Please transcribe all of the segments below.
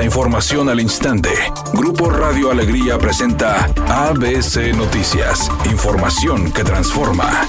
La información al instante. Grupo Radio Alegría presenta ABC Noticias. Información que transforma.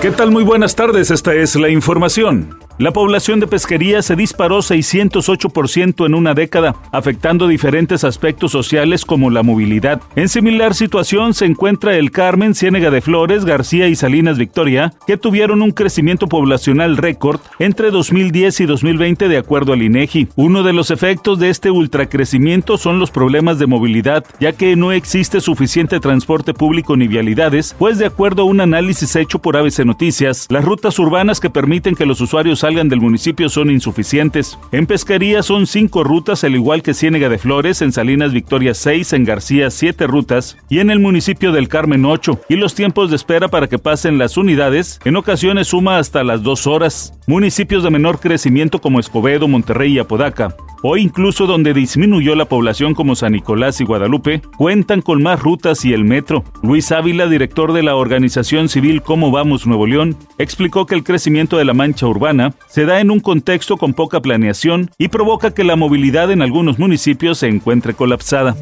¿Qué tal? Muy buenas tardes, esta es la información. La población de pesquería se disparó 608% en una década, afectando diferentes aspectos sociales como la movilidad. En similar situación se encuentra el Carmen, Ciénega de Flores, García y Salinas Victoria, que tuvieron un crecimiento poblacional récord entre 2010 y 2020 de acuerdo al INEGI. Uno de los efectos de este ultracrecimiento son los problemas de movilidad, ya que no existe suficiente transporte público ni vialidades, pues de acuerdo a un análisis hecho por ABC Noticias, las rutas urbanas que permiten que los usuarios salgan del municipio son insuficientes. En pesquería son cinco rutas, al igual que Ciénega de Flores, en Salinas Victoria 6, en García siete rutas y en el municipio del Carmen 8. Y los tiempos de espera para que pasen las unidades en ocasiones suma hasta las dos horas. Municipios de menor crecimiento como Escobedo, Monterrey y Apodaca o incluso donde disminuyó la población como San Nicolás y Guadalupe, cuentan con más rutas y el metro. Luis Ávila, director de la organización civil Cómo Vamos Nuevo León, explicó que el crecimiento de la mancha urbana se da en un contexto con poca planeación y provoca que la movilidad en algunos municipios se encuentre colapsada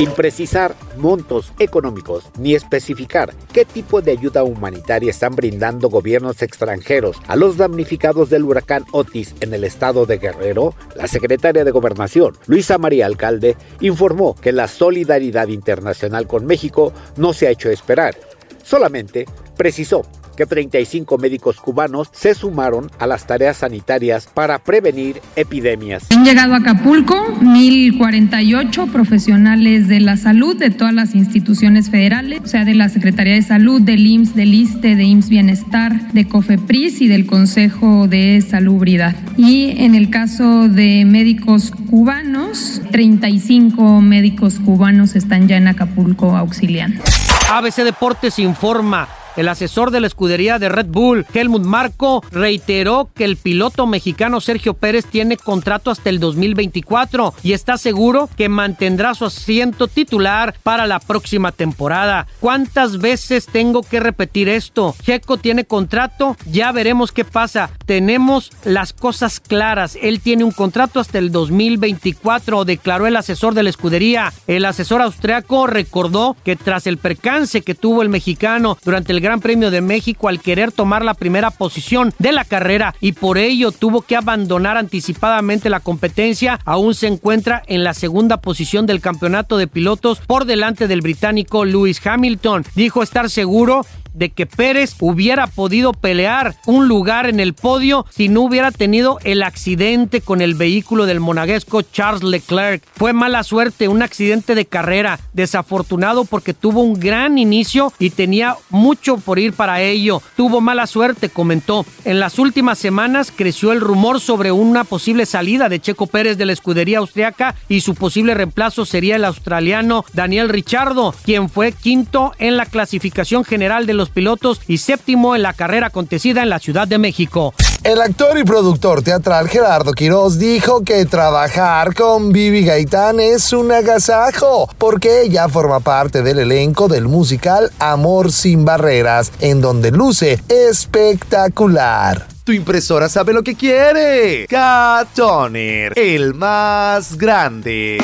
sin precisar montos económicos ni especificar qué tipo de ayuda humanitaria están brindando gobiernos extranjeros a los damnificados del huracán Otis en el estado de Guerrero, la secretaria de Gobernación, Luisa María Alcalde, informó que la solidaridad internacional con México no se ha hecho esperar. Solamente precisó que 35 médicos cubanos se sumaron a las tareas sanitarias para prevenir epidemias. Han llegado a Acapulco 1.048 profesionales de la salud de todas las instituciones federales, o sea, de la Secretaría de Salud, del IMSS, del ISTE, de IMSS Bienestar, de COFEPRIS y del Consejo de Salubridad. Y en el caso de médicos cubanos, 35 médicos cubanos están ya en Acapulco auxiliando. ABC Deportes informa el asesor de la escudería de Red Bull, Helmut Marco, reiteró que el piloto mexicano Sergio Pérez tiene contrato hasta el 2024 y está seguro que mantendrá su asiento titular para la próxima temporada. ¿Cuántas veces tengo que repetir esto? Checo tiene contrato, ya veremos qué pasa. Tenemos las cosas claras. Él tiene un contrato hasta el 2024, declaró el asesor de la escudería. El asesor austriaco recordó que tras el percance que tuvo el mexicano durante el Gran Premio de México al querer tomar la primera posición de la carrera y por ello tuvo que abandonar anticipadamente la competencia. Aún se encuentra en la segunda posición del campeonato de pilotos por delante del británico Lewis Hamilton. Dijo estar seguro de que Pérez hubiera podido pelear un lugar en el podio si no hubiera tenido el accidente con el vehículo del monaguesco Charles Leclerc. Fue mala suerte, un accidente de carrera, desafortunado porque tuvo un gran inicio y tenía mucho por ir para ello. Tuvo mala suerte, comentó. En las últimas semanas creció el rumor sobre una posible salida de Checo Pérez de la escudería austriaca y su posible reemplazo sería el australiano Daniel Richardo, quien fue quinto en la clasificación general de los pilotos y séptimo en la carrera acontecida en la Ciudad de México. El actor y productor teatral Gerardo Quiroz dijo que trabajar con Vivi Gaitán es un agasajo, porque ella forma parte del elenco del musical Amor sin Barreras, en donde luce espectacular. Tu impresora sabe lo que quiere. Cat Toner, el más grande.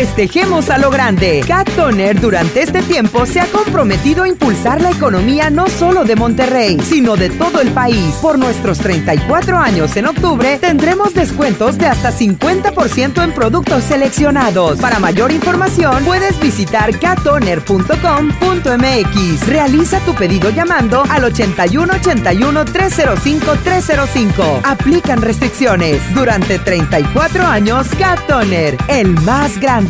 Festejemos a lo grande. Cat Toner durante este tiempo se ha comprometido a impulsar la economía no solo de Monterrey, sino de todo el país. Por nuestros 34 años en octubre tendremos descuentos de hasta 50% en productos seleccionados. Para mayor información puedes visitar catoner.com.mx. Realiza tu pedido llamando al 81 81 305 305. Aplican restricciones. Durante 34 años, Cat Toner, el más grande.